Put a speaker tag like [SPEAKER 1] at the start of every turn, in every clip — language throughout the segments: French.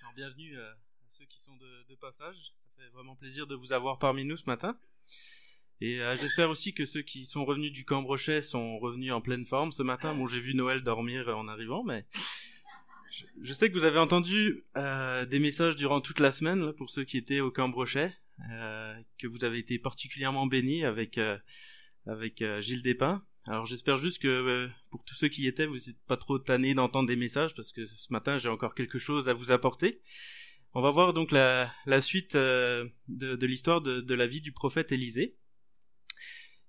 [SPEAKER 1] Alors, bienvenue euh, à ceux qui sont de, passage. Ça fait vraiment plaisir de vous avoir parmi nous ce matin. Et euh, j'espère aussi que ceux qui sont revenus du Cambrochet sont revenus en pleine forme ce matin. Bon, j'ai vu Noël dormir en arrivant, mais je, sais que vous avez entendu euh, des messages durant toute la semaine pour ceux qui étaient au Cambrochet, euh, que vous avez été particulièrement bénis avec euh, avec Gilles Despins. Alors j'espère juste que euh, pour tous ceux qui y étaient, vous n'êtes pas trop tannés d'entendre des messages parce que ce matin j'ai encore quelque chose à vous apporter. On va voir donc la, suite euh, de, l'histoire de, la vie du prophète Élisée.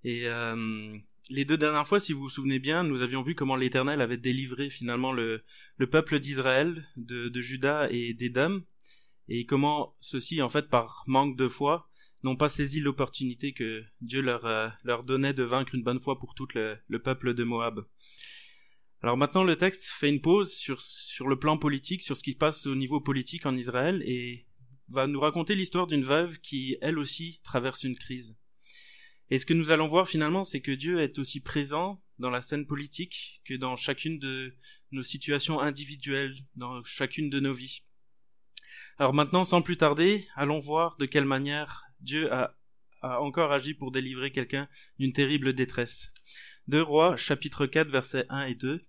[SPEAKER 1] Et euh, les deux dernières fois, si vous vous souvenez bien, nous avions vu comment l'Éternel avait délivré finalement le, le peuple d'Israël, de, de Juda et d'Édom, et comment ceux-ci, en fait, par manque de foi, n'ont pas saisi l'opportunité que Dieu leur, euh, leur donnait de vaincre une bonne fois pour tout le, le, peuple de Moab. Alors maintenant, le texte fait une pause sur, sur le plan politique, sur ce qui se passe au niveau politique en Israël, et va nous raconter l'histoire d'une veuve qui, elle aussi, traverse une crise. Et ce que nous allons voir finalement, c'est que Dieu est aussi présent dans la scène politique que dans chacune de nos situations individuelles, dans chacune de nos vies. Alors maintenant, sans plus tarder, allons voir de quelle manière Dieu a, encore agi pour délivrer quelqu'un d'une terrible détresse. Deux Rois, chapitre 4, versets 1 et 2.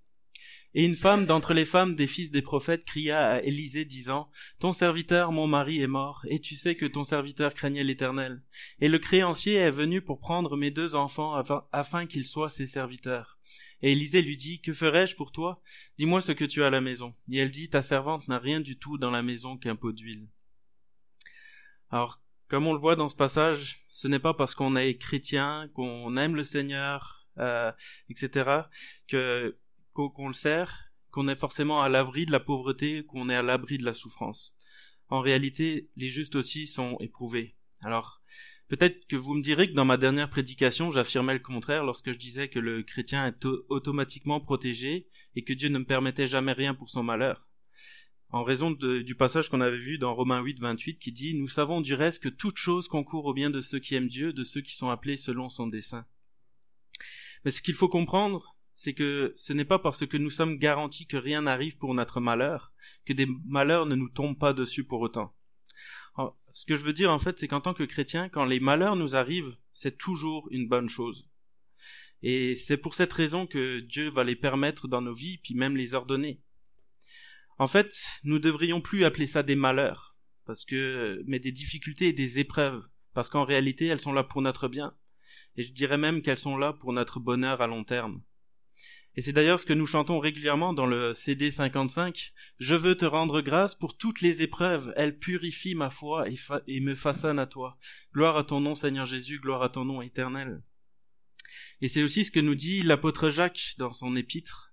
[SPEAKER 1] Et une femme d'entre les femmes des fils des prophètes cria à Élisée disant, Ton serviteur, mon mari, est mort, et tu sais que ton serviteur craignait l'Éternel. Et le créancier est venu pour prendre mes deux enfants afin, afin qu'ils soient ses serviteurs. Et Élisée lui dit, Que ferai-je pour toi? Dis-moi ce que tu as à la maison. Et elle dit, Ta servante n'a rien du tout dans la maison qu'un pot d'huile. Alors, comme on le voit dans ce passage, ce n'est pas parce qu'on est chrétien, qu'on aime le Seigneur, euh, etc., que qu'on qu le sert, qu'on est forcément à l'abri de la pauvreté, qu'on est à l'abri de la souffrance. En réalité, les justes aussi sont éprouvés. Alors, peut-être que vous me direz que dans ma dernière prédication, j'affirmais le contraire lorsque je disais que le chrétien est automatiquement protégé et que Dieu ne me permettait jamais rien pour son malheur en raison de, du passage qu'on avait vu dans Romains 8, 28, qui dit Nous savons du reste que toute chose concourt au bien de ceux qui aiment Dieu, de ceux qui sont appelés selon son dessein. Mais ce qu'il faut comprendre, c'est que ce n'est pas parce que nous sommes garantis que rien n'arrive pour notre malheur, que des malheurs ne nous tombent pas dessus pour autant. Ce que je veux dire en fait, c'est qu'en tant que chrétien, quand les malheurs nous arrivent, c'est toujours une bonne chose. Et c'est pour cette raison que Dieu va les permettre dans nos vies, puis même les ordonner. En fait, nous devrions plus appeler ça des malheurs, parce que, mais des difficultés et des épreuves, parce qu'en réalité, elles sont là pour notre bien. Et je dirais même qu'elles sont là pour notre bonheur à long terme. Et c'est d'ailleurs ce que nous chantons régulièrement dans le CD 55. Je veux te rendre grâce pour toutes les épreuves. Elles purifient ma foi et, et, me façonnent à toi. Gloire à ton nom, Seigneur Jésus. Gloire à ton nom éternel. Et c'est aussi ce que nous dit l'apôtre Jacques dans son épître.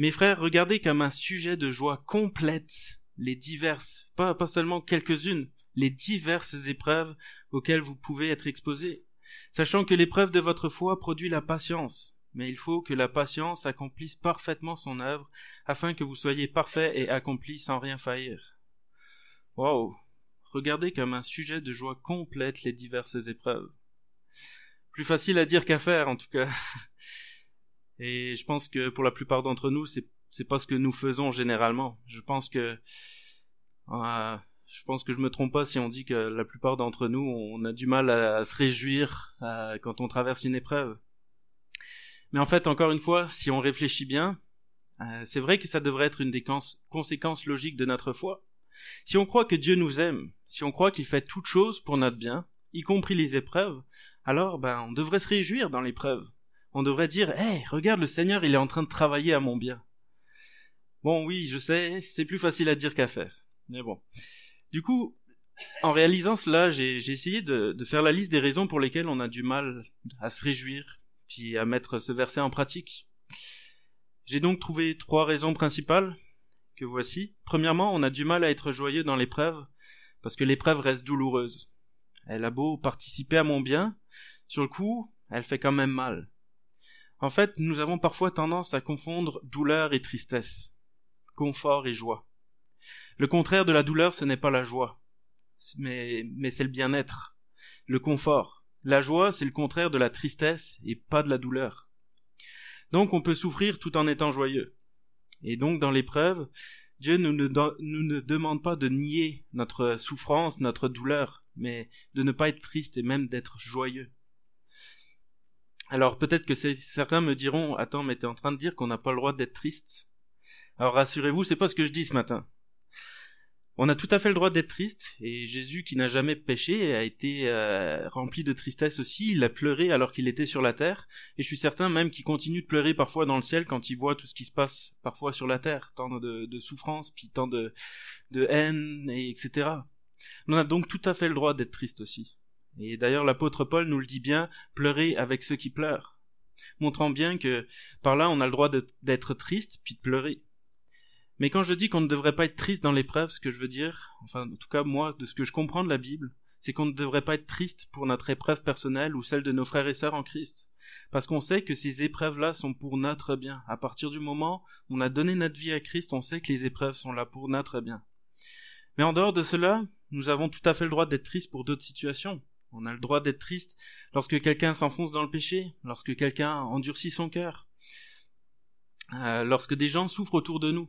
[SPEAKER 1] Mes frères, regardez comme un sujet de joie complète les diverses, pas, seulement quelques-unes, les diverses épreuves auxquelles vous pouvez être exposés, sachant que l'épreuve de votre foi produit la patience, mais il faut que la patience accomplisse parfaitement son œuvre, afin que vous soyez parfaits et accomplis sans rien faillir. Wow! Regardez comme un sujet de joie complète les diverses épreuves. Plus facile à dire qu'à faire, en tout cas. Et je pense que pour la plupart d'entre nous, c'est pas ce que nous faisons généralement. Je pense que euh, je pense que je me trompe pas si on dit que la plupart d'entre nous, on a du mal à, à se réjouir euh, quand on traverse une épreuve. Mais en fait, encore une fois, si on réfléchit bien, euh, c'est vrai que ça devrait être une des conséquences logiques de notre foi. Si on croit que Dieu nous aime, si on croit qu'il fait toutes choses pour notre bien, y compris les épreuves, alors ben on devrait se réjouir dans l'épreuve on devrait dire Hé, regarde, le Seigneur, il est en train de travailler à mon bien. Bon, oui, je sais, c'est plus facile à dire qu'à faire. Mais bon. Du coup, en réalisant cela, j'ai essayé de, de, faire la liste des raisons pour lesquelles on a du mal à se réjouir, puis à mettre ce verset en pratique. J'ai donc trouvé trois raisons principales que voici. Premièrement, on a du mal à être joyeux dans l'épreuve, parce que l'épreuve reste douloureuse. Elle a beau participer à mon bien, sur le coup, elle fait quand même mal. En fait, nous avons parfois tendance à confondre douleur et tristesse, confort et joie. Le contraire de la douleur, ce n'est pas la joie, mais, c'est le bien-être, le confort. La joie, c'est le contraire de la tristesse et pas de la douleur. Donc on peut souffrir tout en étant joyeux. Et donc dans l'épreuve, Dieu ne, nous ne demande pas de nier notre souffrance, notre douleur, mais de ne pas être triste et même d'être joyeux. Alors peut-être que certains me diront, attends, mais t'es en train de dire qu'on n'a pas le droit d'être triste. Alors rassurez-vous, c'est pas ce que je dis ce matin. On a tout à fait le droit d'être triste, et Jésus, qui n'a jamais péché, a été euh, rempli de tristesse aussi, il a pleuré alors qu'il était sur la terre, et je suis certain même qu'il continue de pleurer parfois dans le ciel quand il voit tout ce qui se passe parfois sur la terre, tant de, de souffrance, puis tant de, de haine, et etc. On a donc tout à fait le droit d'être triste aussi. Et d'ailleurs l'apôtre Paul nous le dit bien, pleurer avec ceux qui pleurent, montrant bien que par là on a le droit d'être triste puis de pleurer. Mais quand je dis qu'on ne devrait pas être triste dans l'épreuve, ce que je veux dire, enfin en tout cas moi, de ce que je comprends de la Bible, c'est qu'on ne devrait pas être triste pour notre épreuve personnelle ou celle de nos frères et sœurs en Christ. Parce qu'on sait que ces épreuves-là sont pour notre bien. À partir du moment où on a donné notre vie à Christ, on sait que les épreuves sont là pour notre bien. Mais en dehors de cela, nous avons tout à fait le droit d'être tristes pour d'autres situations. On a le droit d'être triste lorsque quelqu'un s'enfonce dans le péché, lorsque quelqu'un endurcit son cœur, euh, lorsque des gens souffrent autour de nous.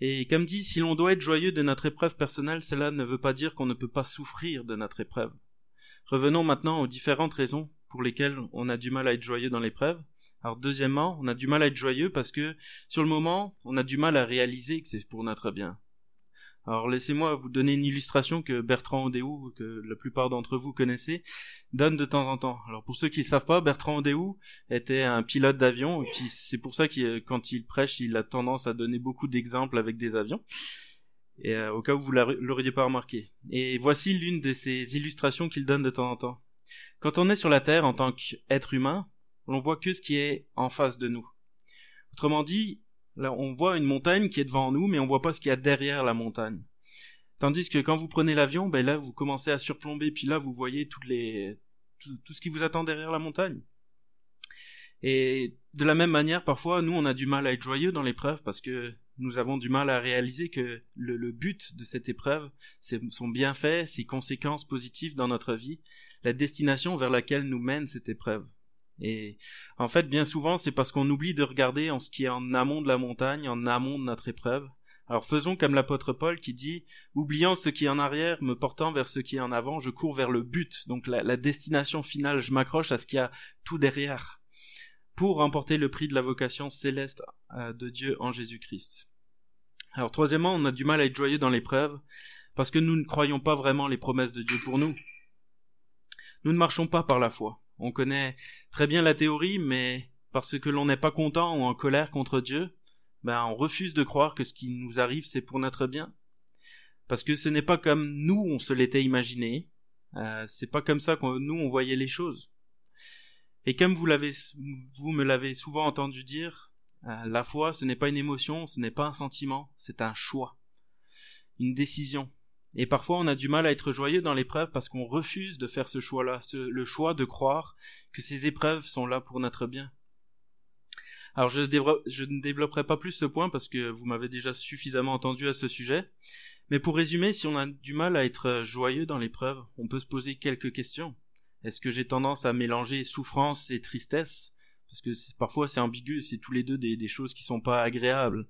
[SPEAKER 1] Et comme dit, si l'on doit être joyeux de notre épreuve personnelle, cela ne veut pas dire qu'on ne peut pas souffrir de notre épreuve. Revenons maintenant aux différentes raisons pour lesquelles on a du mal à être joyeux dans l'épreuve. Alors deuxièmement, on a du mal à être joyeux parce que sur le moment, on a du mal à réaliser que c'est pour notre bien. Alors laissez-moi vous donner une illustration que Bertrand Odéou, que la plupart d'entre vous connaissez, donne de temps en temps. Alors pour ceux qui ne savent pas, Bertrand Odéou était un pilote d'avion, et puis c'est pour ça que quand il prêche, il a tendance à donner beaucoup d'exemples avec des avions. Et euh, au cas où vous l'auriez pas remarqué. Et voici l'une de ces illustrations qu'il donne de temps en temps. Quand on est sur la Terre en tant qu'être humain, on voit que ce qui est en face de nous. Autrement dit, Là, on voit une montagne qui est devant nous, mais on voit pas ce qu'il y a derrière la montagne. Tandis que quand vous prenez l'avion, ben là, vous commencez à surplomber, puis là, vous voyez tout, ce qui vous attend derrière la montagne. Et de la même manière, parfois, nous, on a du mal à être joyeux dans l'épreuve parce que nous avons du mal à réaliser que le, le but de cette épreuve, c'est son bienfait, ses conséquences positives dans notre vie, la destination vers laquelle nous mène cette épreuve. Et en fait, bien souvent, c'est parce qu'on oublie de regarder en ce qui est en amont de la montagne, en amont de notre épreuve. Alors faisons comme l'apôtre Paul qui dit Oubliant ce qui est en arrière, me portant vers ce qui est en avant, je cours vers le but, donc la, destination finale, je m'accroche à ce qu'il y a tout derrière, pour remporter le prix de la vocation céleste euh, de Dieu en Jésus-Christ. Alors troisièmement, on a du mal à être joyeux dans l'épreuve, parce que nous ne croyons pas vraiment les promesses de Dieu pour nous. Nous ne marchons pas par la foi. On connaît très bien la théorie, mais parce que l'on n'est pas content ou en colère contre Dieu, ben on refuse de croire que ce qui nous arrive c'est pour notre bien. Parce que ce n'est pas comme nous on se l'était imaginé, euh, c'est pas comme ça que nous on voyait les choses. Et comme vous l'avez, vous me l'avez souvent entendu dire, euh, la foi ce n'est pas une émotion, ce n'est pas un sentiment, c'est un choix, une décision. Et parfois on a du mal à être joyeux dans l'épreuve parce qu'on refuse de faire ce choix-là, le choix de croire que ces épreuves sont là pour notre bien. Alors je, ne développerai pas plus ce point parce que vous m'avez déjà suffisamment entendu à ce sujet. Mais pour résumer, si on a du mal à être joyeux dans l'épreuve, on peut se poser quelques questions. Est-ce que j'ai tendance à mélanger souffrance et tristesse? Parce que parfois c'est ambigu, c'est tous les deux des, choses qui sont pas agréables.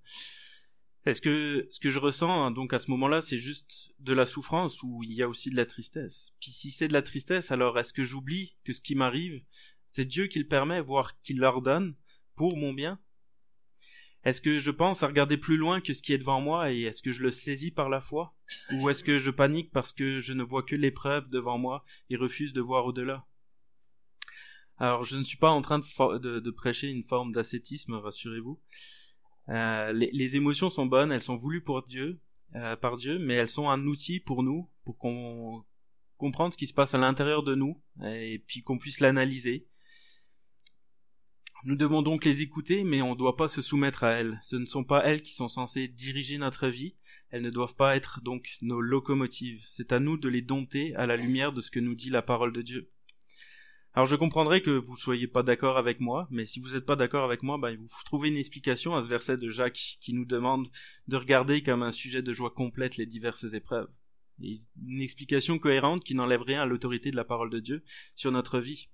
[SPEAKER 1] Est-ce que ce que je ressens hein, donc à ce moment-là, c'est juste de la souffrance ou il y a aussi de la tristesse? Puis si c'est de la tristesse, alors est-ce que j'oublie que ce qui m'arrive, c'est Dieu qui le permet, voire qui l'ordonne pour mon bien? Est-ce que je pense à regarder plus loin que ce qui est devant moi et est-ce que je le saisis par la foi? Ou est-ce que je panique parce que je ne vois que l'épreuve devant moi et refuse de voir au-delà? Alors je ne suis pas en train de prêcher une forme d'ascétisme, rassurez-vous. Euh, les, émotions sont bonnes, elles sont voulues pour Dieu, euh, par Dieu, mais elles sont un outil pour nous, pour qu'on comprenne ce qui se passe à l'intérieur de nous, et puis qu'on puisse l'analyser. Nous devons donc les écouter, mais on ne doit pas se soumettre à elles. Ce ne sont pas elles qui sont censées diriger notre vie, elles ne doivent pas être donc nos locomotives. C'est à nous de les dompter à la lumière de ce que nous dit la parole de Dieu. Alors je comprendrai que vous soyez pas d'accord avec moi, mais si vous n'êtes pas d'accord avec moi, ben, vous trouvez une explication à ce verset de Jacques qui nous demande de regarder comme un sujet de joie complète les diverses épreuves. Et une explication cohérente qui n'enlève rien à l'autorité de la parole de Dieu sur notre vie.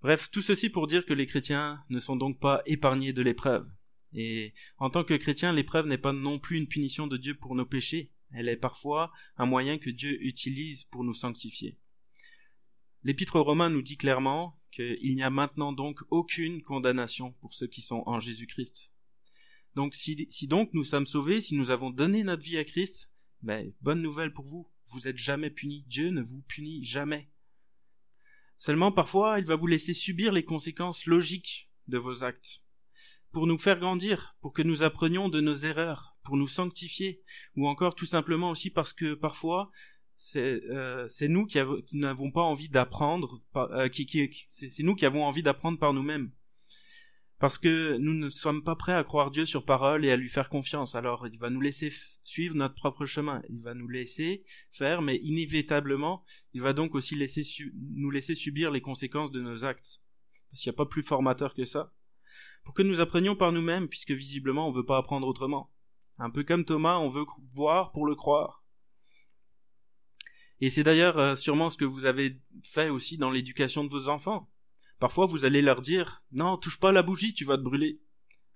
[SPEAKER 1] Bref, tout ceci pour dire que les chrétiens ne sont donc pas épargnés de l'épreuve. Et en tant que chrétien, l'épreuve n'est pas non plus une punition de Dieu pour nos péchés, elle est parfois un moyen que Dieu utilise pour nous sanctifier. L'épître aux Romains nous dit clairement qu'il n'y a maintenant donc aucune condamnation pour ceux qui sont en Jésus-Christ. Donc si, donc nous sommes sauvés, si nous avons donné notre vie à Christ, ben, bonne nouvelle pour vous, vous êtes jamais punis, Dieu ne vous punit jamais. Seulement parfois il va vous laisser subir les conséquences logiques de vos actes, pour nous faire grandir, pour que nous apprenions de nos erreurs, pour nous sanctifier, ou encore tout simplement aussi parce que parfois c'est euh, nous qui, n'avons pas envie d'apprendre, euh, qui, c'est nous qui avons envie d'apprendre par nous-mêmes. Parce que nous ne sommes pas prêts à croire Dieu sur parole et à lui faire confiance. Alors il va nous laisser suivre notre propre chemin. Il va nous laisser faire, mais inévitablement, il va donc aussi nous laisser subir les conséquences de nos actes. Parce qu'il n'y a pas plus formateur que ça. Pour que nous apprenions par nous-mêmes, puisque visiblement on ne veut pas apprendre autrement. Un peu comme Thomas, on veut voir pour le croire. Et c'est d'ailleurs euh, sûrement ce que vous avez fait aussi dans l'éducation de vos enfants. Parfois vous allez leur dire non, touche pas la bougie, tu vas te brûler.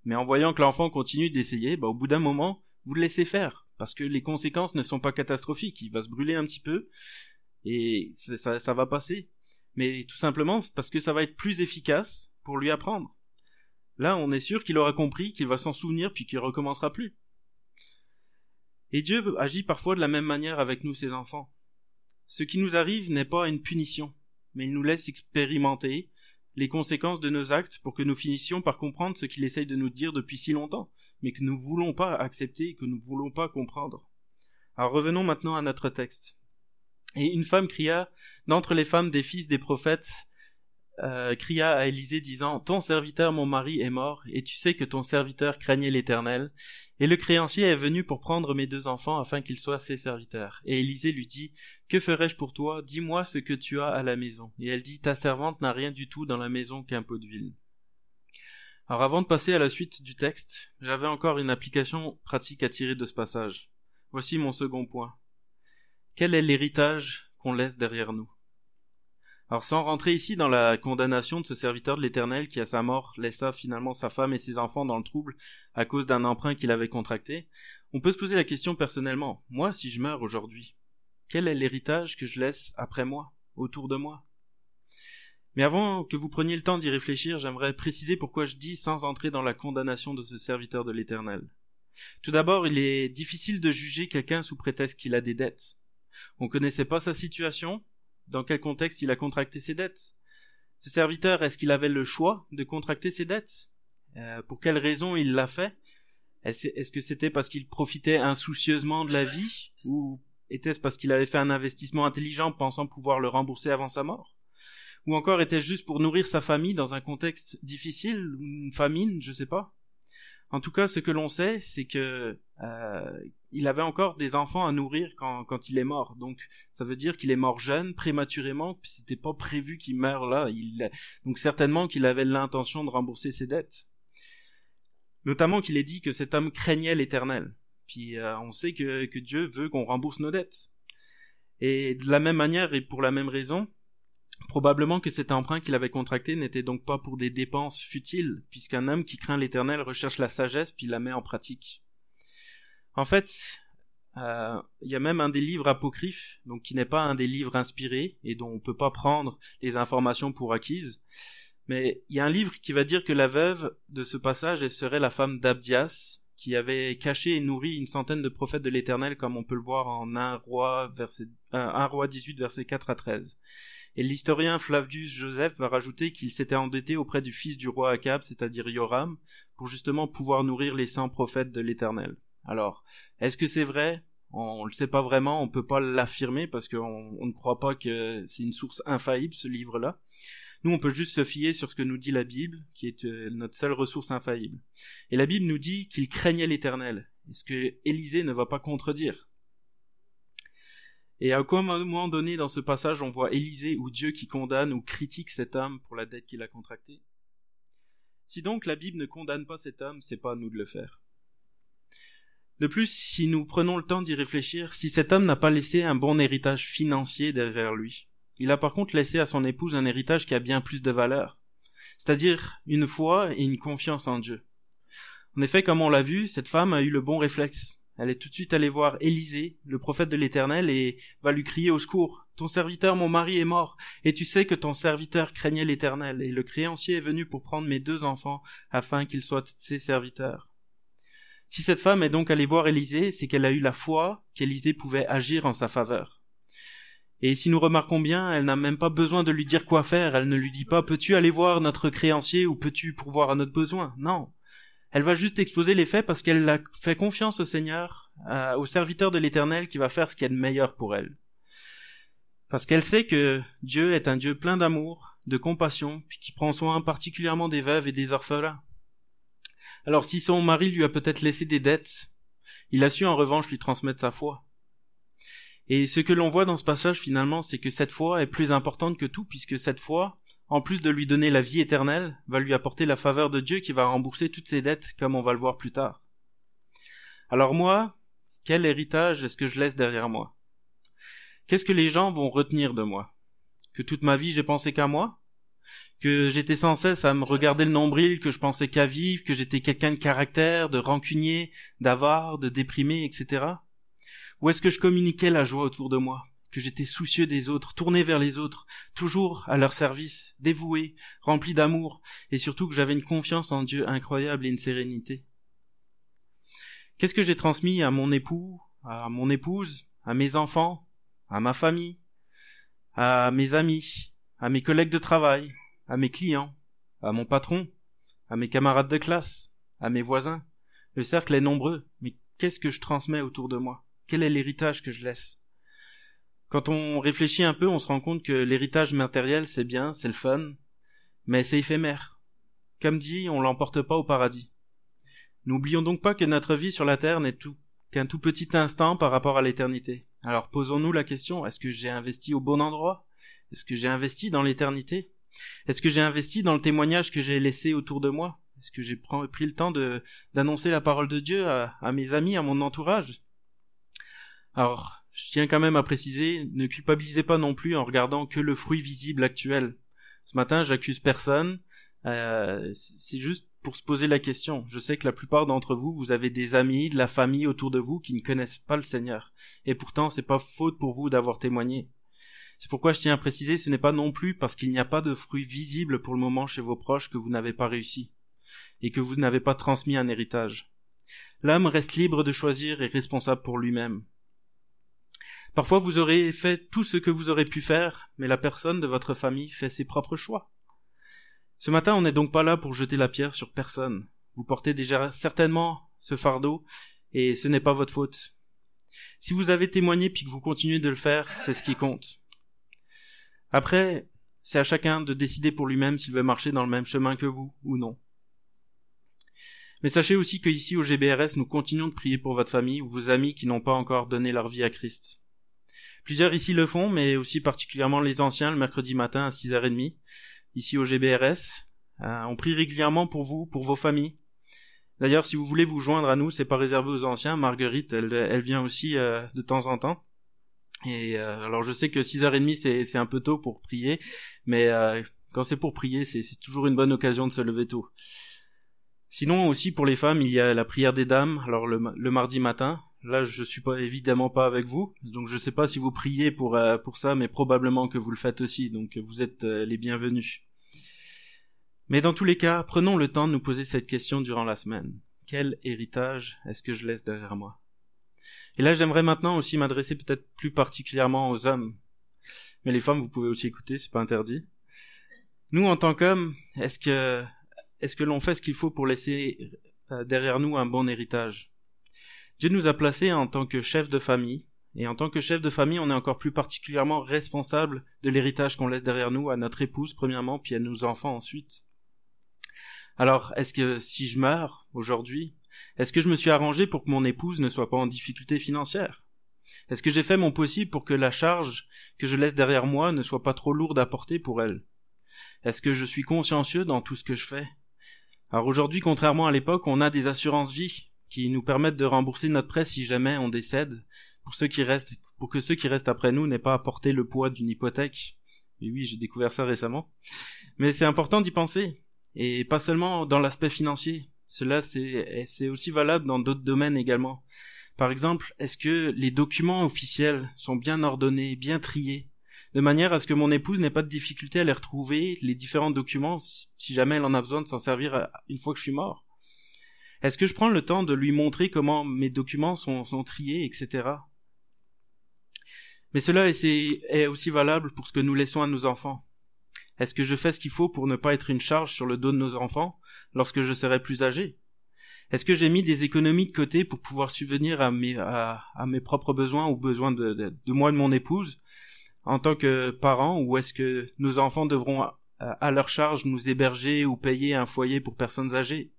[SPEAKER 1] Mais en voyant que l'enfant continue d'essayer, bah, au bout d'un moment, vous le laissez faire, parce que les conséquences ne sont pas catastrophiques. Il va se brûler un petit peu, et ça, ça va passer. Mais tout simplement parce que ça va être plus efficace pour lui apprendre. Là, on est sûr qu'il aura compris, qu'il va s'en souvenir, puis qu'il recommencera plus. Et Dieu agit parfois de la même manière avec nous, ses enfants. Ce qui nous arrive n'est pas une punition, mais il nous laisse expérimenter les conséquences de nos actes pour que nous finissions par comprendre ce qu'il essaye de nous dire depuis si longtemps, mais que nous ne voulons pas accepter et que nous ne voulons pas comprendre. Alors revenons maintenant à notre texte. Et une femme cria d'entre les femmes des fils des prophètes euh, cria à Élisée disant Ton serviteur mon mari est mort, et tu sais que ton serviteur craignait l'Éternel, et le créancier est venu pour prendre mes deux enfants afin qu'ils soient ses serviteurs. Et Élisée lui dit Que ferai-je pour toi? Dis-moi ce que tu as à la maison. Et elle dit Ta servante n'a rien du tout dans la maison qu'un pot d'huile. Alors avant de passer à la suite du texte, j'avais encore une application pratique à tirer de ce passage. Voici mon second point. Quel est l'héritage qu'on laisse derrière nous? Alors sans rentrer ici dans la condamnation de ce serviteur de l'Éternel qui à sa mort laissa finalement sa femme et ses enfants dans le trouble à cause d'un emprunt qu'il avait contracté, on peut se poser la question personnellement, moi si je meurs aujourd'hui, quel est l'héritage que je laisse après moi, autour de moi? Mais avant que vous preniez le temps d'y réfléchir, j'aimerais préciser pourquoi je dis sans entrer dans la condamnation de ce serviteur de l'Éternel. Tout d'abord, il est difficile de juger quelqu'un sous prétexte qu'il a des dettes. On connaissait pas sa situation, dans quel contexte il a contracté ses dettes? Ce serviteur, est-ce qu'il avait le choix de contracter ses dettes? Euh, Pour quelle raison il l'a fait? Est-ce que c'était parce qu'il profitait insoucieusement de la vie? Ou était-ce parce qu'il avait fait un investissement intelligent pensant pouvoir le rembourser avant sa mort? Ou encore était-ce juste pour nourrir sa famille dans un contexte difficile, une famine, je sais pas en tout cas, ce que l'on sait, c'est que euh, il avait encore des enfants à nourrir quand, il est mort. Donc, ça veut dire qu'il est mort jeune, prématurément, puis c'était pas prévu qu'il meure là. Il, donc, certainement qu'il avait l'intention de rembourser ses dettes. Notamment qu'il est dit que cet homme craignait l'Éternel. Puis, euh, on sait que Dieu veut qu'on rembourse nos dettes. Et de la même manière et pour la même raison, Probablement que cet emprunt qu'il avait contracté n'était donc pas pour des dépenses futiles, puisqu'un homme qui craint l'Éternel recherche la sagesse puis la met en pratique. En fait, euh, il y a même un des livres apocryphes, donc qui n'est pas un des livres inspirés et dont on ne peut pas prendre les informations pour acquises, mais il y a un livre qui va dire que la veuve de ce passage serait la femme d'Abdias, qui avait caché et nourri une centaine de prophètes de l'Éternel, comme on peut le voir en 1 roi, verset, 1 roi 18, verset 4 à 13. Et l'historien Flavius Joseph va rajouter qu'il s'était endetté auprès du fils du roi Akab, c'est-à-dire Yoram, pour justement pouvoir nourrir les cent prophètes de l'Éternel. Alors, est-ce que c'est vrai? On, ne le sait pas vraiment, on peut pas l'affirmer parce qu'on on ne croit pas que c'est une source infaillible ce livre-là. Nous, on peut juste se fier sur ce que nous dit la Bible, qui est euh, notre seule ressource infaillible. Et la Bible nous dit qu'il craignait l'Éternel, ce que Élisée ne va pas contredire. Et à un moment donné dans ce passage, on voit Élisée ou Dieu qui condamne ou critique cet homme pour la dette qu'il a contractée? Si donc la Bible ne condamne pas cet homme, c'est pas à nous de le faire. De plus, si nous prenons le temps d'y réfléchir, si cet homme n'a pas laissé un bon héritage financier derrière lui, il a par contre laissé à son épouse un héritage qui a bien plus de valeur, c'est-à-dire une foi et une confiance en Dieu. En effet, comme on l'a vu, cette femme a eu le bon réflexe. Elle est tout de suite allée voir Élisée, le prophète de l'Éternel, et va lui crier au secours. Ton serviteur, mon mari, est mort, et tu sais que ton serviteur craignait l'Éternel, et le créancier est venu pour prendre mes deux enfants, afin qu'ils soient ses serviteurs. Si cette femme est donc allée voir Élisée, c'est qu'elle a eu la foi qu'Élisée pouvait agir en sa faveur. Et si nous remarquons bien, elle n'a même pas besoin de lui dire quoi faire, elle ne lui dit pas peux-tu aller voir notre créancier ou peux-tu pourvoir à notre besoin? Non. Elle va juste exposer les faits parce qu'elle a fait confiance au Seigneur, au serviteur de l'Éternel qui va faire ce qui est de meilleur pour elle. Parce qu'elle sait que Dieu est un Dieu plein d'amour, de compassion, puis qui prend soin particulièrement des veuves et des orphelins. Alors si son mari lui a peut-être laissé des dettes, il a su en revanche lui transmettre sa foi. Et ce que l'on voit dans ce passage finalement, c'est que cette foi est plus importante que tout, puisque cette foi, en plus de lui donner la vie éternelle, va lui apporter la faveur de Dieu qui va rembourser toutes ses dettes, comme on va le voir plus tard. Alors moi, quel héritage est-ce que je laisse derrière moi? Qu'est-ce que les gens vont retenir de moi? Que toute ma vie j'ai pensé qu'à moi? Que j'étais sans cesse à me regarder le nombril, que je pensais qu'à vivre, que j'étais quelqu'un de caractère, de rancunier, d'avare, de déprimé, etc. Ou est-ce que je communiquais la joie autour de moi? J'étais soucieux des autres, tourné vers les autres, toujours à leur service, dévoué, rempli d'amour, et surtout que j'avais une confiance en Dieu incroyable et une sérénité. Qu'est-ce que j'ai transmis à mon époux, à mon épouse, à mes enfants, à ma famille, à mes amis, à mes collègues de travail, à mes clients, à mon patron, à mes camarades de classe, à mes voisins? Le cercle est nombreux, mais qu'est-ce que je transmets autour de moi? Quel est l'héritage que je laisse? Quand on réfléchit un peu, on se rend compte que l'héritage matériel, c'est bien, c'est le fun, mais c'est éphémère. Comme dit, on l'emporte pas au paradis. N'oublions donc pas que notre vie sur la terre n'est tout qu'un tout petit instant par rapport à l'éternité. Alors posons-nous la question, est-ce que j'ai investi au bon endroit? Est-ce que j'ai investi dans l'éternité? Est-ce que j'ai investi dans le témoignage que j'ai laissé autour de moi? Est-ce que j'ai pris le temps d'annoncer la parole de Dieu à, à mes amis, à mon entourage? Alors, je tiens quand même à préciser, ne culpabilisez pas non plus en regardant que le fruit visible actuel. Ce matin, j'accuse personne. Euh, c'est juste pour se poser la question. Je sais que la plupart d'entre vous, vous avez des amis, de la famille autour de vous qui ne connaissent pas le Seigneur. Et pourtant, c'est pas faute pour vous d'avoir témoigné. C'est pourquoi je tiens à préciser, ce n'est pas non plus parce qu'il n'y a pas de fruit visible pour le moment chez vos proches que vous n'avez pas réussi. Et que vous n'avez pas transmis un héritage. L'homme reste libre de choisir et responsable pour lui-même. Parfois vous aurez fait tout ce que vous aurez pu faire, mais la personne de votre famille fait ses propres choix. Ce matin, on n'est donc pas là pour jeter la pierre sur personne. Vous portez déjà certainement ce fardeau, et ce n'est pas votre faute. Si vous avez témoigné puis que vous continuez de le faire, c'est ce qui compte. Après, c'est à chacun de décider pour lui-même s'il veut marcher dans le même chemin que vous ou non. Mais sachez aussi qu'ici au GBRS, nous continuons de prier pour votre famille ou vos amis qui n'ont pas encore donné leur vie à Christ. Plusieurs ici le font, mais aussi particulièrement les anciens le mercredi matin à 6h30, ici au GBRS. Euh, on prie régulièrement pour vous, pour vos familles. D'ailleurs, si vous voulez vous joindre à nous, c'est pas réservé aux anciens. Marguerite, elle, elle vient aussi euh, de temps en temps. Et euh, alors, je sais que 6h30 c'est c'est un peu tôt pour prier, mais quand c'est pour prier, c'est toujours une bonne occasion de se lever tôt. Sinon aussi pour les femmes, il y a la prière des dames. Alors le mardi matin, Là, je suis évidemment pas avec vous, donc je sais pas si vous priez pour euh, pour ça, mais probablement que vous le faites aussi, donc vous êtes euh, les bienvenus. Mais dans tous les cas, prenons le temps de nous poser cette question durant la semaine. Quel héritage est-ce que je laisse derrière moi? Et là, j'aimerais maintenant aussi m'adresser peut-être plus particulièrement aux hommes. Mais les femmes, vous pouvez aussi écouter, c'est pas interdit. Nous, en tant qu'hommes, est-ce que est-ce que l'on fait ce qu'il faut pour laisser euh, derrière nous un bon héritage? Dieu nous a placés en tant que chef de famille, et en tant que chef de famille, on est encore plus particulièrement responsable de l'héritage qu'on laisse derrière nous à notre épouse premièrement, puis à nos enfants ensuite. Alors, est-ce que si je meurs aujourd'hui, est-ce que je me suis arrangé pour que mon épouse ne soit pas en difficulté financière? Est-ce que j'ai fait mon possible pour que la charge que je laisse derrière moi ne soit pas trop lourde à porter pour elle? Est-ce que je suis consciencieux dans tout ce que je fais? Alors aujourd'hui, contrairement à l'époque, on a des assurances vie qui nous permettent de rembourser notre prêt si jamais on décède, pour ceux qui restent, pour que ceux qui restent après nous n'aient pas à porter le poids d'une hypothèque. Et oui, j'ai découvert ça récemment. Mais c'est important d'y penser. Et pas seulement dans l'aspect financier. cela c'est aussi valable dans d'autres domaines également. Par exemple, est-ce que les documents officiels sont bien ordonnés, bien triés, de manière à ce que mon épouse n'ait pas de difficulté à les retrouver, les différents documents, si jamais elle en a besoin de s'en servir une fois que je suis mort? Est-ce que je prends le temps de lui montrer comment mes documents sont, triés, etc. Mais cela est aussi valable pour ce que nous laissons à nos enfants. Est-ce que je fais ce qu'il faut pour ne pas être une charge sur le dos de nos enfants lorsque je serai plus âgé? Est-ce que j'ai mis des économies de côté pour pouvoir subvenir à mes, propres besoins ou besoins de, moi et de mon épouse en tant que parents ou est-ce que nos enfants devront à leur charge nous héberger ou payer un foyer pour personnes âgées?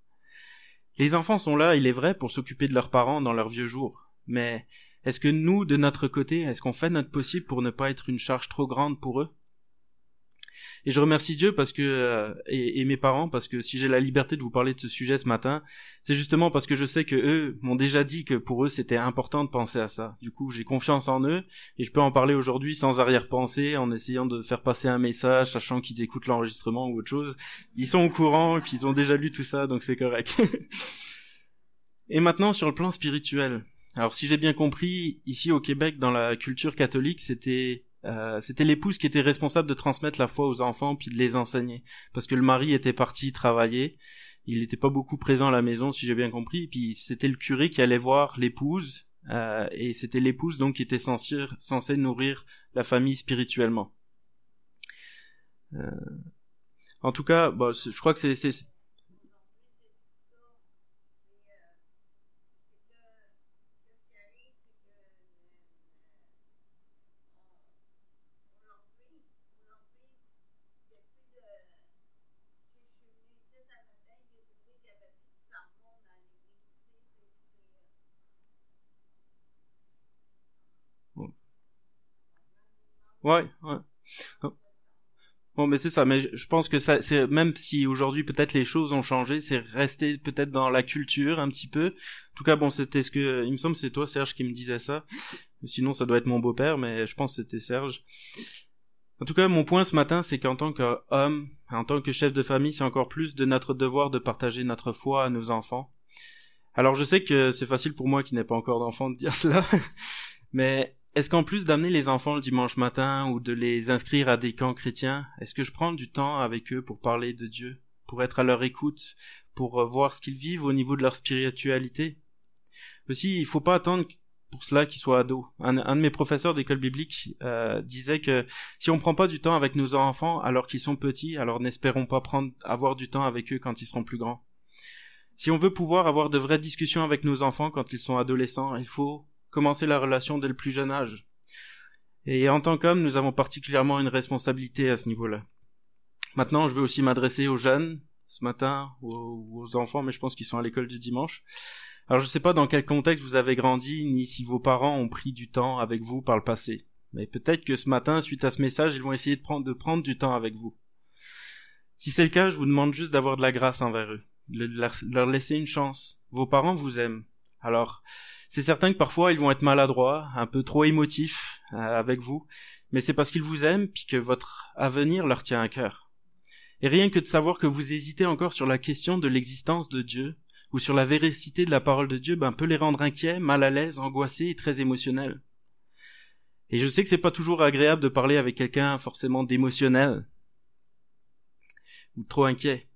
[SPEAKER 1] Les enfants sont là, il est vrai, pour s'occuper de leurs parents dans leurs vieux jours, mais est-ce que nous, de notre côté, est-ce qu'on fait notre possible pour ne pas être une charge trop grande pour eux? Et je remercie Dieu parce que euh, et, mes parents parce que si j'ai la liberté de vous parler de ce sujet ce matin, c'est justement parce que je sais que eux m'ont déjà dit que pour eux c'était important de penser à ça. Du coup, j'ai confiance en eux et je peux en parler aujourd'hui sans arrière-pensée, en essayant de faire passer un message, sachant qu'ils écoutent l'enregistrement ou autre chose. Ils sont au courant puis ils ont déjà lu tout ça, donc c'est correct. et maintenant sur le plan spirituel. Alors si j'ai bien compris, ici au Québec, dans la culture catholique, c'était euh, c'était l'épouse qui était responsable de transmettre la foi aux enfants puis de les enseigner. Parce que le mari était parti travailler. Il n'était pas beaucoup présent à la maison si j'ai bien compris. Puis c'était le curé qui allait voir l'épouse euh, et c'était l'épouse donc qui était censée, nourrir la famille spirituellement. Euh, en tout cas bon, je crois que c'est Ouais, ouais. Bon, mais c'est ça. Mais je pense que ça, c'est même si aujourd'hui peut-être les choses ont changé, c'est resté peut-être dans la culture un petit peu. En tout cas, bon, c'était ce que il me semble c'est toi Serge qui me disait ça. Sinon, ça doit être mon beau-père, mais je pense que c'était Serge. En tout cas, mon point ce matin, c'est qu'en tant qu'homme, en tant que chef de famille, c'est encore plus de notre devoir de partager notre foi à nos enfants. Alors, je sais que c'est facile pour moi qui n'ai pas encore d'enfant de dire cela, mais est-ce qu'en plus d'amener les enfants le dimanche matin ou de les inscrire à des camps chrétiens, est-ce que je prends du temps avec eux pour parler de Dieu, pour être à leur écoute, pour euh, voir ce qu'ils vivent au niveau de leur spiritualité? Aussi, il faut pas attendre pour cela qu'ils soient ados. Un, de mes professeurs d'école biblique euh, disait que si on prend pas du temps avec nos enfants alors qu'ils sont petits, alors n'espérons pas avoir du temps avec eux quand ils seront plus grands. Si on veut pouvoir avoir de vraies discussions avec nos enfants quand ils sont adolescents, il faut commencer la relation dès le plus jeune âge. Et en tant qu'homme, nous avons particulièrement une responsabilité à ce niveau-là. Maintenant, je vais aussi m'adresser aux jeunes ce matin, aux enfants, mais je pense qu'ils sont à l'école du dimanche. Alors je ne sais pas dans quel contexte vous avez grandi, ni si vos parents ont pris du temps avec vous par le passé. Mais peut-être que ce matin, suite à ce message, ils vont essayer de prendre, de prendre du temps avec vous. Si c'est le cas, je vous demande juste d'avoir de la grâce envers eux, de leur laisser une chance. Vos parents vous aiment. Alors, c'est certain que parfois ils vont être maladroits, un peu trop émotifs euh, avec vous, mais c'est parce qu'ils vous aiment puis que votre avenir leur tient à cœur. Et rien que de savoir que vous hésitez encore sur la question de l'existence de Dieu ou sur la véracité de la parole de Dieu, ben peut les rendre inquiets, mal à l'aise, angoissés et très émotionnels. Et je sais que c'est pas toujours agréable de parler avec quelqu'un forcément d'émotionnel ou trop inquiet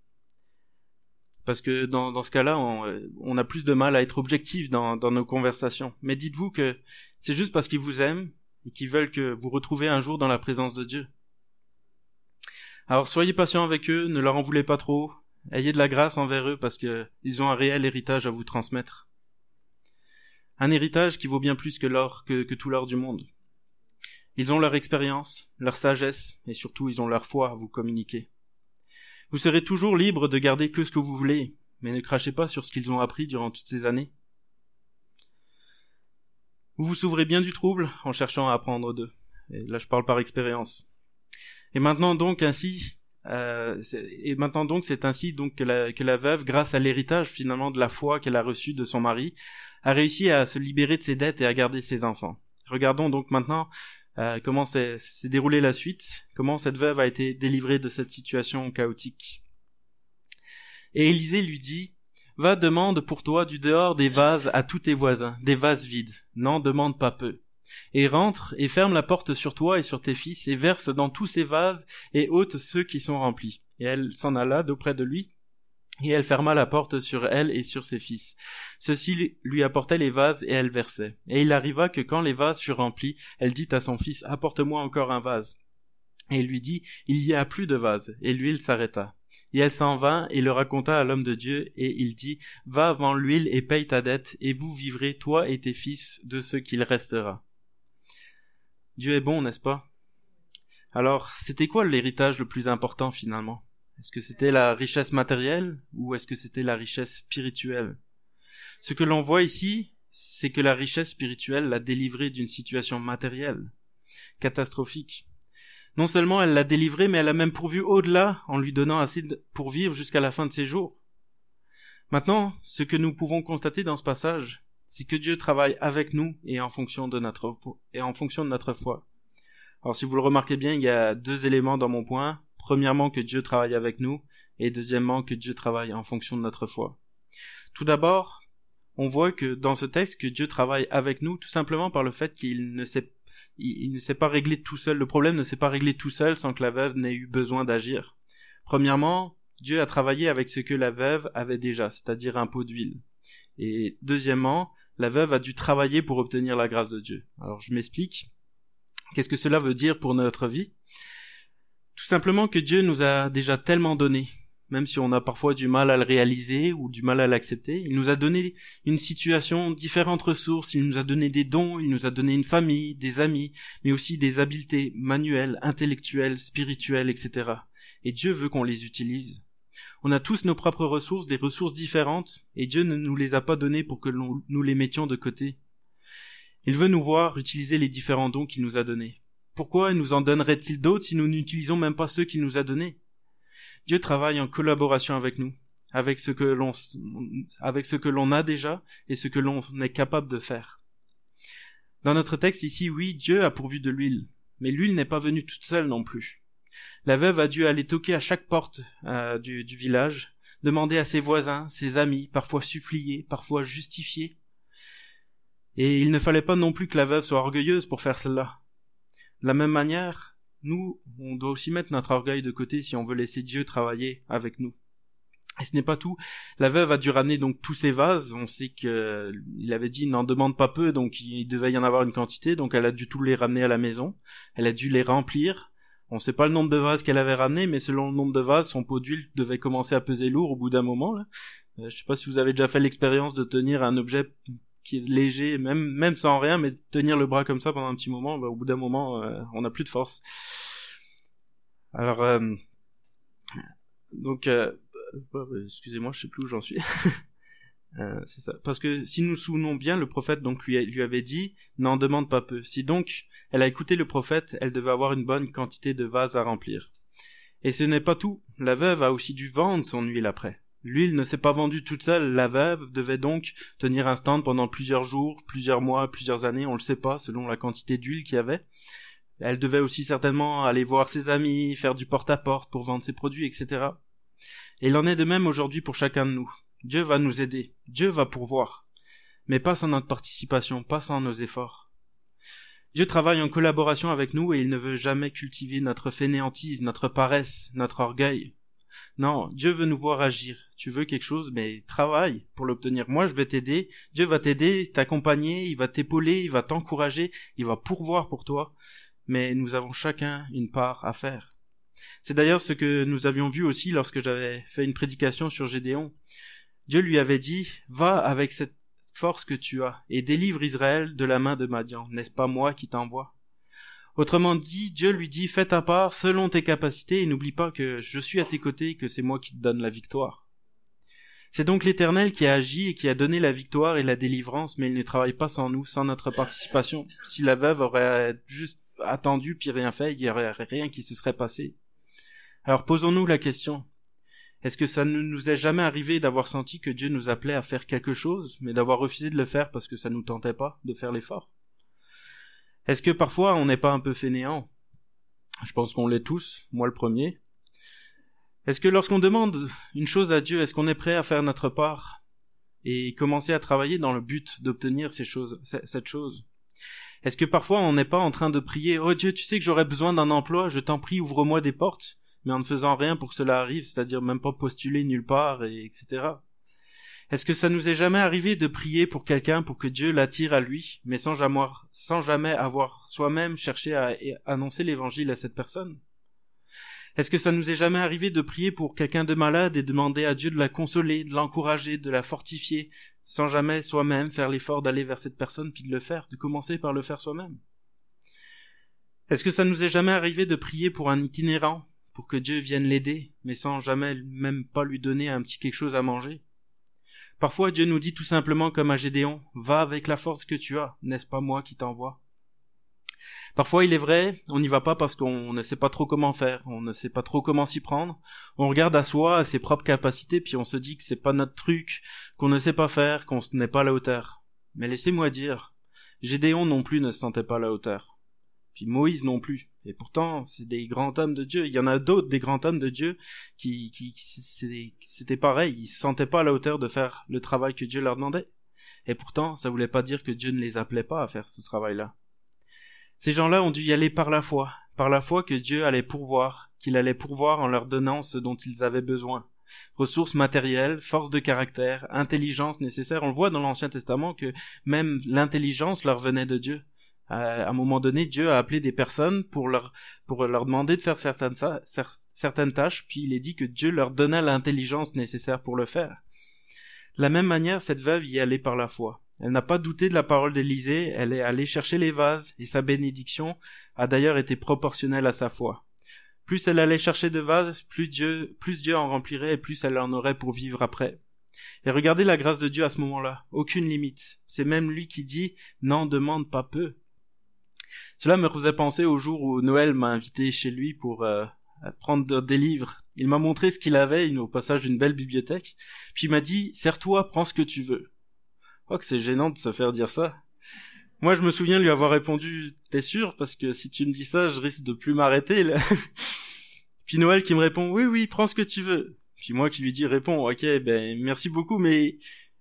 [SPEAKER 1] parce que dans, dans ce cas-là, on, euh, on, a plus de mal à être objectif dans, dans nos conversations. Mais dites-vous que c'est juste parce qu'ils vous aiment et qu'ils veulent que vous retrouviez un jour dans la présence de Dieu. Alors soyez patient avec eux, ne leur en voulez pas trop, ayez de la grâce envers eux parce que ils ont un réel héritage à vous transmettre. Un héritage qui vaut bien plus que l'or, que, que tout l'or du monde. Ils ont leur expérience, leur sagesse, et surtout ils ont leur foi à vous communiquer. Vous serez toujours libre de garder que ce que vous voulez, mais ne crachez pas sur ce qu'ils ont appris durant toutes ces années. Vous vous souvrez bien du trouble en cherchant à apprendre d'eux. Et là, je parle par expérience. Et maintenant donc ainsi, euh, et maintenant donc c'est ainsi donc que la, que la veuve, grâce à l'héritage finalement de la foi qu'elle a reçu de son mari, a réussi à se libérer de ses dettes et à garder ses enfants. Regardons donc maintenant euh, comment s'est déroulée la suite, comment cette veuve a été délivrée de cette situation chaotique? Et Élisée lui dit, Va demande pour toi du dehors des vases à tous tes voisins, des vases vides. N'en demande pas peu. Et rentre et ferme la porte sur toi et sur tes fils et verse dans tous ces vases et ôte ceux qui sont remplis. Et elle s'en alla d'auprès de lui et elle ferma la porte sur elle et sur ses fils. Ceux-ci lui apportaient les vases et elle versait. Et il arriva que quand les vases furent remplis, elle dit à son fils, apporte-moi encore un vase. Et il lui dit, il y a plus de vase. Et l'huile s'arrêta. Et elle s'en vint et le raconta à l'homme de Dieu, et il dit, va vends l'huile et paye ta dette, et vous vivrez, toi et tes fils, de ce qu'il restera. Dieu est bon, n'est-ce pas? Alors, c'était quoi l'héritage le plus important finalement? Est-ce que c'était la richesse matérielle ou est-ce que c'était la richesse spirituelle? Ce que l'on voit ici, c'est que la richesse spirituelle l'a délivré d'une situation matérielle, catastrophique. Non seulement elle l'a délivré, mais elle a même pourvu au-delà en lui donnant assez pour vivre jusqu'à la fin de ses jours. Maintenant, ce que nous pouvons constater dans ce passage, c'est que Dieu travaille avec nous et en fonction de notre, et en fonction de notre foi. Alors si vous le remarquez bien, il y a deux éléments dans mon point. Premièrement, que Dieu travaille avec nous, et deuxièmement, que Dieu travaille en fonction de notre foi. Tout d'abord, on voit que dans ce texte, que Dieu travaille avec nous, tout simplement par le fait qu'il ne s'est pas réglé tout seul. Le problème ne s'est pas réglé tout seul sans que la veuve n'ait eu besoin d'agir. Premièrement, Dieu a travaillé avec ce que la veuve avait déjà, c'est-à-dire un pot d'huile. Et deuxièmement, la veuve a dû travailler pour obtenir la grâce de Dieu. Alors je m'explique. Qu'est-ce que cela veut dire pour notre vie? Tout simplement que Dieu nous a déjà tellement donné, même si on a parfois du mal à le réaliser ou du mal à l'accepter. Il nous a donné une situation, différentes ressources, il nous a donné des dons, il nous a donné une famille, des amis, mais aussi des habiletés manuelles, intellectuelles, spirituelles, etc. Et Dieu veut qu'on les utilise. On a tous nos propres ressources, des ressources différentes, et Dieu ne nous les a pas données pour que nous les mettions de côté. Il veut nous voir utiliser les différents dons qu'il nous a donnés. Pourquoi nous en donnerait-il d'autres si nous n'utilisons même pas ceux qu'il nous a donnés? Dieu travaille en collaboration avec nous, avec ce que l'on, avec ce que l'on a déjà et ce que l'on est capable de faire. Dans notre texte ici, oui, Dieu a pourvu de l'huile, mais l'huile n'est pas venue toute seule non plus. La veuve a dû aller toquer à chaque porte euh, du, du village, demander à ses voisins, ses amis, parfois supplier, parfois justifier. Et il ne fallait pas non plus que la veuve soit orgueilleuse pour faire cela. La même manière, nous, on doit aussi mettre notre orgueil de côté si on veut laisser Dieu travailler avec nous. Et ce n'est pas tout. La veuve a dû ramener donc tous ses vases. On sait qu'il avait dit n'en demande pas peu, donc il devait y en avoir une quantité. Donc elle a dû tous les ramener à la maison. Elle a dû les remplir. On ne sait pas le nombre de vases qu'elle avait ramené, mais selon le nombre de vases, son pot d'huile devait commencer à peser lourd au bout d'un moment. Là. Euh, je sais pas si vous avez déjà fait l'expérience de tenir un objet qui est léger, même même sans rien, mais tenir le bras comme ça pendant un petit moment, bah, au bout d'un moment, euh, on n'a plus de force. Alors, euh, donc, euh, excusez-moi, je sais plus où j'en suis. c'est ça. Parce que si nous souvenons bien, le prophète donc lui, lui avait dit n'en demande pas peu. Si donc elle a écouté le prophète, elle devait avoir une bonne quantité de vases à remplir. Et ce n'est pas tout. La veuve a aussi dû vendre son huile après. L'huile ne s'est pas vendue toute seule, la veuve devait donc tenir un stand pendant plusieurs jours, plusieurs mois, plusieurs années, on le sait pas, selon la quantité d'huile qu'il y avait. Elle devait aussi certainement aller voir ses amis, faire du porte-à-porte pour vendre ses produits, etc. Et il en est de même aujourd'hui pour chacun de nous. Dieu va nous aider, Dieu va pourvoir, mais pas sans notre participation, pas sans nos efforts. Dieu travaille en collaboration avec nous et il ne veut jamais cultiver notre fainéantise, notre paresse, notre orgueil. Non, Dieu veut nous voir agir. Tu veux quelque chose, mais travaille pour l'obtenir. Moi, je vais t'aider. Dieu va t'aider, t'accompagner, il va t'épauler, il va t'encourager, il va pourvoir pour toi. Mais nous avons chacun une part à faire. C'est d'ailleurs ce que nous avions vu aussi lorsque j'avais fait une prédication sur Gédéon. Dieu lui avait dit, va avec cette force que tu as et délivre Israël de la main de Madian. N'est-ce pas moi qui t'envoie? Autrement dit, Dieu lui dit fais ta part selon tes capacités et n'oublie pas que je suis à tes côtés et que c'est moi qui te donne la victoire. C'est donc l'Éternel qui a agi et qui a donné la victoire et la délivrance, mais il ne travaille pas sans nous, sans notre participation. Si la veuve aurait juste attendu puis rien fait, il n'y aurait rien qui se serait passé. Alors posons-nous la question. Est-ce que ça ne nous est jamais arrivé d'avoir senti que Dieu nous appelait à faire quelque chose, mais d'avoir refusé de le faire parce que ça nous tentait pas de faire l'effort? Est-ce que parfois on n'est pas un peu fainéant? Je pense qu'on l'est tous, moi le premier. Est-ce que lorsqu'on demande une chose à Dieu, est-ce qu'on est prêt à faire notre part et commencer à travailler dans le but d'obtenir ces choses, cette chose? Est-ce que parfois on n'est pas en train de prier Oh Dieu, tu sais que j'aurais besoin d'un emploi, je t'en prie, ouvre-moi des portes, mais en ne faisant rien pour que cela arrive, c'est-à-dire même pas postuler nulle part, et etc. Est-ce que ça nous est jamais arrivé de prier pour quelqu'un pour que Dieu l'attire à lui, mais sans jamais, avoir soi-même cherché à annoncer l'évangile à cette personne? Est-ce que ça nous est jamais arrivé de prier pour quelqu'un de malade et demander à Dieu de la consoler, de l'encourager, de la fortifier, sans jamais soi-même faire l'effort d'aller vers cette personne puis de le faire, de commencer par le faire soi-même? Est-ce que ça nous est jamais arrivé de prier pour un itinérant, pour que Dieu vienne l'aider, mais sans jamais même pas lui donner un petit quelque chose à manger? Parfois Dieu nous dit tout simplement comme à Gédéon, va avec la force que tu as, n'est-ce pas moi qui t'envoie? Parfois il est vrai, on n'y va pas parce qu'on ne sait pas trop comment faire, on ne sait pas trop comment s'y prendre, on regarde à soi, à ses propres capacités, puis on se dit que c'est pas notre truc, qu'on ne sait pas faire, qu'on n'est pas à la hauteur. Mais laissez-moi dire, Gédéon non plus ne se sentait pas à la hauteur. Puis Moïse non plus. Et pourtant, c'est des grands hommes de Dieu. Il y en a d'autres des grands hommes de Dieu qui, qui, c'était pareil. Ils se sentaient pas à la hauteur de faire le travail que Dieu leur demandait. Et pourtant, ça voulait pas dire que Dieu ne les appelait pas à faire ce travail-là. Ces gens-là ont dû y aller par la foi, par la foi que Dieu allait pourvoir, qu'il allait pourvoir en leur donnant ce dont ils avaient besoin. Ressources matérielles, force de caractère, intelligence nécessaire. On le voit dans l'Ancien Testament que même l'intelligence leur venait de Dieu à un moment donné, Dieu a appelé des personnes pour leur, pour leur demander de faire certaines, certaines tâches, puis il est dit que Dieu leur donna l'intelligence nécessaire pour le faire. De la même manière, cette veuve y allait par la foi. Elle n'a pas douté de la parole d'Élisée, elle est allée chercher les vases, et sa bénédiction a d'ailleurs été proportionnelle à sa foi. Plus elle allait chercher de vases, plus Dieu, plus Dieu en remplirait et plus elle en aurait pour vivre après. Et regardez la grâce de Dieu à ce moment-là. Aucune limite. C'est même lui qui dit, n'en demande pas peu. Cela me faisait penser au jour où Noël m'a invité chez lui pour euh, prendre des livres. Il m'a montré ce qu'il avait, au passage d'une belle bibliothèque, puis il m'a dit Sers-toi, prends ce que tu veux. Oh, que c'est gênant de se faire dire ça. Moi, je me souviens lui avoir répondu T'es sûr? Parce que si tu me dis ça, je risque de plus m'arrêter. Puis Noël qui me répond Oui, oui, prends ce que tu veux. Puis moi qui lui dis Réponds, ok, ben merci beaucoup, mais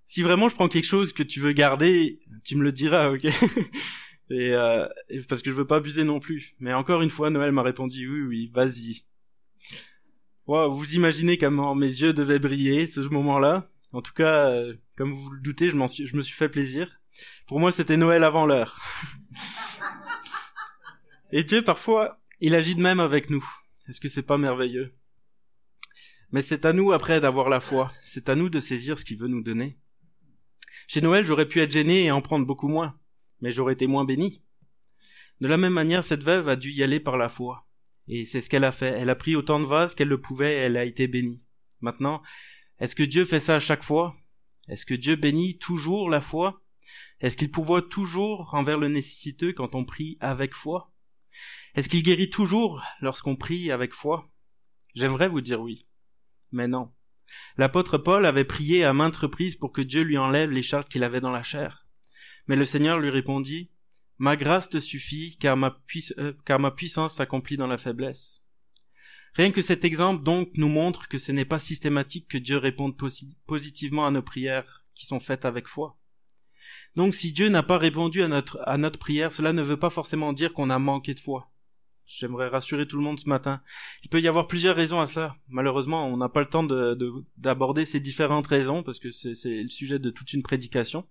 [SPEAKER 1] si vraiment je prends quelque chose que tu veux garder, tu me le diras, ok? euh, et, parce que je veux pas abuser non plus. Mais encore une fois, Noël m'a répondu oui, oui, vas-y. Vous imaginez comment mes yeux devaient briller ce moment-là. En tout cas, euh, comme vous le doutez, je, je me suis fait plaisir. Pour moi, c'était Noël avant l'heure. et Dieu, parfois, il agit de même avec nous. Est-ce que c'est pas merveilleux? Mais c'est à nous après d'avoir la foi. C'est à nous de saisir ce qu'il veut nous donner. Chez Noël, j'aurais pu être gêné et en prendre beaucoup moins mais j'aurais été moins béni. De la même manière, cette veuve a dû y aller par la foi. Et c'est ce qu'elle a fait. Elle a pris autant de vases qu'elle le pouvait et elle a été bénie. Maintenant, est-ce que Dieu fait ça à chaque fois? Est-ce que Dieu bénit toujours la foi? Est-ce qu'il pourvoit toujours envers le nécessiteux quand on prie avec foi? Est-ce qu'il guérit toujours lorsqu'on prie avec foi? J'aimerais vous dire oui. Mais non. L'apôtre Paul avait prié à maintes reprises pour que Dieu lui enlève les chartes qu'il avait dans la chair. Mais le Seigneur lui répondit, Ma grâce te suffit, car ma, euh, car ma puissance s'accomplit dans la faiblesse. Rien que cet exemple donc nous montre que ce n'est pas systématique que Dieu réponde positivement à nos prières qui sont faites avec foi. Donc si Dieu n'a pas répondu à notre, à notre prière, cela ne veut pas forcément dire qu'on a manqué de foi. J'aimerais rassurer tout le monde ce matin. Il peut y avoir plusieurs raisons à ça. Malheureusement, on n'a pas le temps d'aborder ces différentes raisons parce que c'est le sujet de toute une prédication.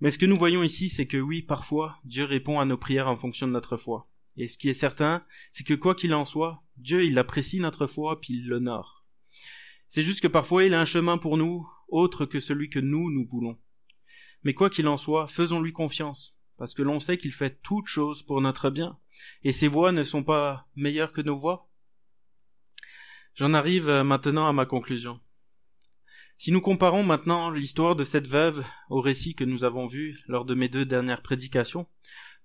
[SPEAKER 1] Mais ce que nous voyons ici, c'est que oui, parfois, Dieu répond à nos prières en fonction de notre foi. Et ce qui est certain, c'est que quoi qu'il en soit, Dieu, il apprécie notre foi, puis il l'honore. C'est juste que parfois, il a un chemin pour nous, autre que celui que nous, nous voulons. Mais quoi qu'il en soit, faisons-lui confiance, parce que l'on sait qu'il fait toutes choses pour notre bien, et ses voies ne sont pas meilleures que nos voies. J'en arrive maintenant à ma conclusion. Si nous comparons maintenant l'histoire de cette veuve au récit que nous avons vu lors de mes deux dernières prédications,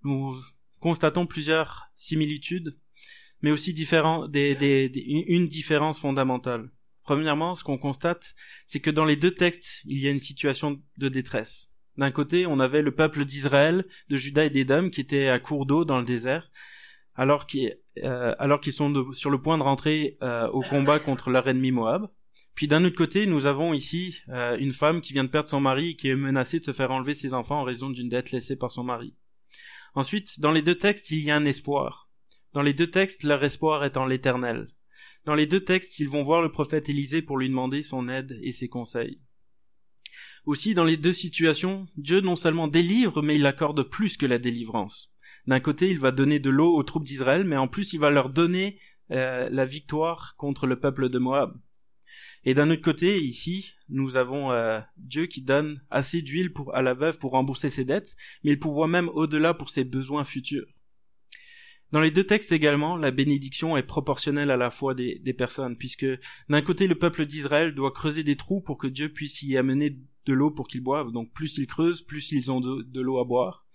[SPEAKER 1] nous constatons plusieurs similitudes, mais aussi une différence fondamentale. Premièrement, ce qu'on constate, c'est que dans les deux textes, il y a une situation de détresse. D'un côté, on avait le peuple d'Israël, de Juda et d'Édom qui étaient à court d'eau dans le désert, alors qu'ils euh, sont sur le point de rentrer euh, au combat contre leur ennemi Moab. Puis d'un autre côté, nous avons ici euh, une femme qui vient de perdre son mari et qui est menacée de se faire enlever ses enfants en raison d'une dette laissée par son mari. Ensuite, dans les deux textes, il y a un espoir. Dans les deux textes, leur espoir est en l'éternel. Dans les deux textes, ils vont voir le prophète Élisée pour lui demander son aide et ses conseils. Aussi, dans les deux situations, Dieu non seulement délivre, mais il accorde plus que la délivrance. D'un côté, il va donner de l'eau aux troupes d'Israël, mais en plus, il va leur donner euh, la victoire contre le peuple de Moab. Et d'un autre côté, ici, nous avons euh, Dieu qui donne assez d'huile pour, à la veuve pour rembourser ses dettes, mais il pourvoit même au-delà pour ses besoins futurs. Dans les deux textes également, la bénédiction est proportionnelle à la foi des, des personnes, puisque d'un côté, le peuple d'Israël doit creuser des trous pour que Dieu puisse y amener de l'eau pour qu'ils boivent. Donc plus ils creusent, plus ils ont de, l'eau à boire.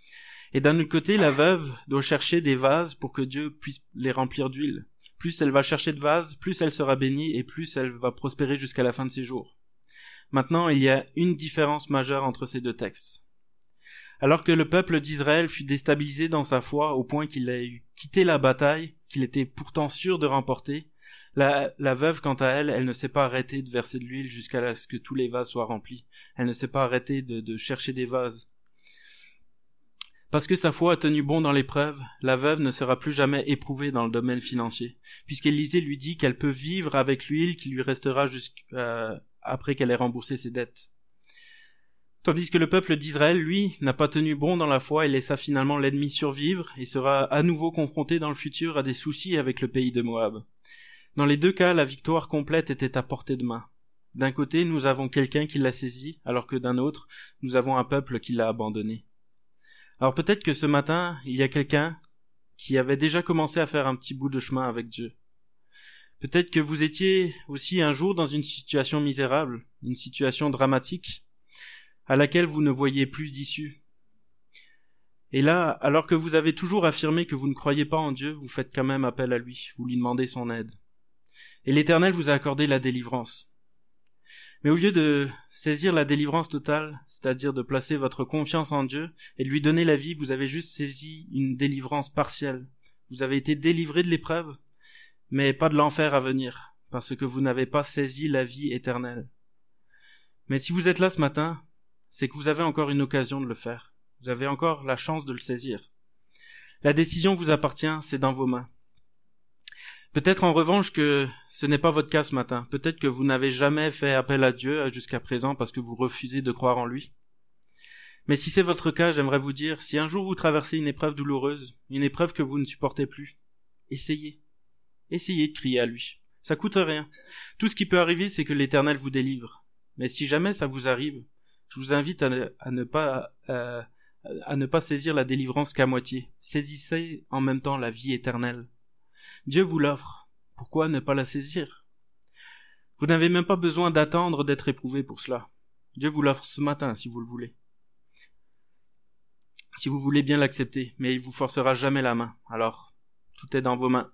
[SPEAKER 1] Et d'un autre côté, la veuve doit chercher des vases pour que Dieu puisse les remplir d'huile. Plus elle va chercher de vases, plus elle sera bénie et plus elle va prospérer jusqu'à la fin de ses jours. Maintenant, il y a une différence majeure entre ces deux textes. Alors que le peuple d'Israël fut déstabilisé dans sa foi au point qu'il a eu quitté la bataille, qu'il était pourtant sûr de remporter, la, veuve, quant à elle, elle ne s'est pas arrêtée de verser de l'huile jusqu'à ce que tous les vases soient remplis. Elle ne s'est pas arrêtée de, de chercher des vases. Parce que sa foi a tenu bon dans l'épreuve, la veuve ne sera plus jamais éprouvée dans le domaine financier, puisqu'Élisée lui dit qu'elle peut vivre avec l'huile qui lui restera jusqu'après euh, qu'elle ait remboursé ses dettes. Tandis que le peuple d'Israël, lui, n'a pas tenu bon dans la foi et laissa finalement l'ennemi survivre et sera à nouveau confronté dans le futur à des soucis avec le pays de Moab. Dans les deux cas, la victoire complète était à portée de main. D'un côté, nous avons quelqu'un qui l'a saisi, alors que d'un autre, nous avons un peuple qui l'a abandonné. Alors peut-être que ce matin, il y a quelqu'un qui avait déjà commencé à faire un petit bout de chemin avec Dieu. Peut-être que vous étiez aussi un jour dans une situation misérable, une situation dramatique, à laquelle vous ne voyez plus d'issue. Et là, alors que vous avez toujours affirmé que vous ne croyez pas en Dieu, vous faites quand même appel à lui, vous lui demandez son aide. Et l'Éternel vous a accordé la délivrance. Mais au lieu de saisir la délivrance totale, c'est-à-dire de placer votre confiance en Dieu et de lui donner la vie, vous avez juste saisi une délivrance partielle. Vous avez été délivré de l'épreuve, mais pas de l'enfer à venir, parce que vous n'avez pas saisi la vie éternelle. Mais si vous êtes là ce matin, c'est que vous avez encore une occasion de le faire. Vous avez encore la chance de le saisir. La décision vous appartient, c'est dans vos mains. Peut-être en revanche que ce n'est pas votre cas ce matin. Peut-être que vous n'avez jamais fait appel à Dieu jusqu'à présent parce que vous refusez de croire en lui. Mais si c'est votre cas, j'aimerais vous dire, si un jour vous traversez une épreuve douloureuse, une épreuve que vous ne supportez plus, essayez. Essayez de crier à lui. Ça coûte rien. Tout ce qui peut arriver, c'est que l'Éternel vous délivre. Mais si jamais ça vous arrive, je vous invite à ne, pas euh, à ne pas saisir la délivrance qu'à moitié. Saisissez en même temps la vie éternelle. Dieu vous l'offre. Pourquoi ne pas la saisir? Vous n'avez même pas besoin d'attendre d'être éprouvé pour cela. Dieu vous l'offre ce matin si vous le voulez. Si vous voulez bien l'accepter, mais il vous forcera jamais la main. Alors, tout est dans vos mains.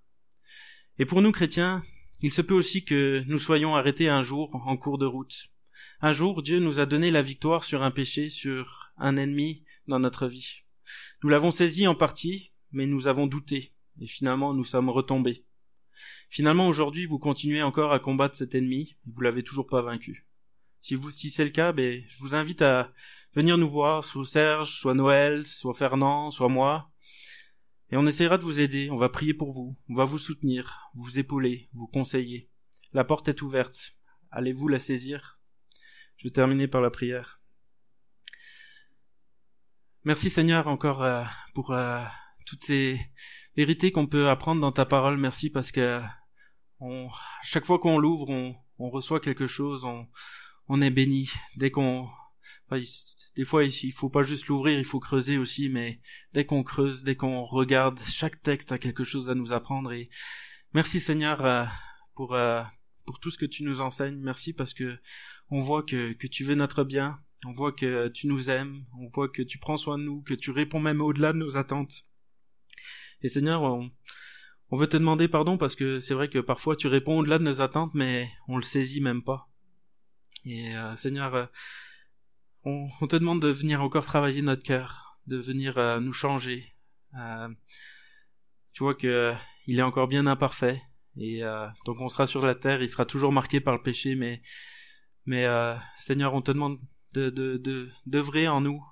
[SPEAKER 1] Et pour nous chrétiens, il se peut aussi que nous soyons arrêtés un jour en cours de route. Un jour, Dieu nous a donné la victoire sur un péché, sur un ennemi dans notre vie. Nous l'avons saisi en partie, mais nous avons douté, et finalement nous sommes retombés. Finalement, aujourd'hui, vous continuez encore à combattre cet ennemi, vous l'avez toujours pas vaincu. Si vous, si c'est le cas, ben, je vous invite à venir nous voir, soit Serge, soit Noël, soit Fernand, soit moi, et on essaiera de vous aider, on va prier pour vous, on va vous soutenir, vous épauler, vous conseiller. La porte est ouverte. Allez-vous la saisir? Je vais par la prière. Merci Seigneur encore euh, pour euh, toutes ces vérités qu'on peut apprendre dans ta parole. Merci parce que chaque fois qu'on l'ouvre, on, reçoit quelque chose, on, est béni. Dès qu'on, des fois il faut pas juste l'ouvrir, il faut creuser aussi. Mais dès qu'on creuse, dès qu'on regarde, chaque texte a quelque chose à nous apprendre. Et merci Seigneur euh, pour pour tout ce que tu nous enseignes. Merci parce que on voit que, que tu veux notre bien, on voit que tu nous aimes, on voit que tu prends soin de nous, que tu réponds même au-delà de nos attentes. Et Seigneur, on, veut te demander pardon parce que c'est vrai que parfois tu réponds au-delà de nos attentes, mais on le saisit même pas. Et euh, Seigneur, euh, on, te demande de venir encore travailler notre cœur, de venir euh, nous changer. tu vois que il est encore bien imparfait, Et donc on sera sur la terre, il sera toujours marqué par le péché, mais Seigneur, on te demande de de d'œuvrer en nous,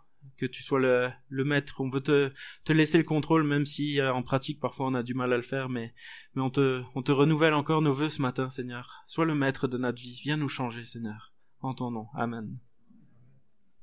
[SPEAKER 1] que tu sois le, maître. On veut te laisser le contrôle, même si euh, en pratique parfois on a du mal à le faire, mais mais on te on te renouvelle encore nos vœux ce matin, Seigneur. Sois le maître de notre vie. Viens nous changer, Seigneur. En ton nom. Amen.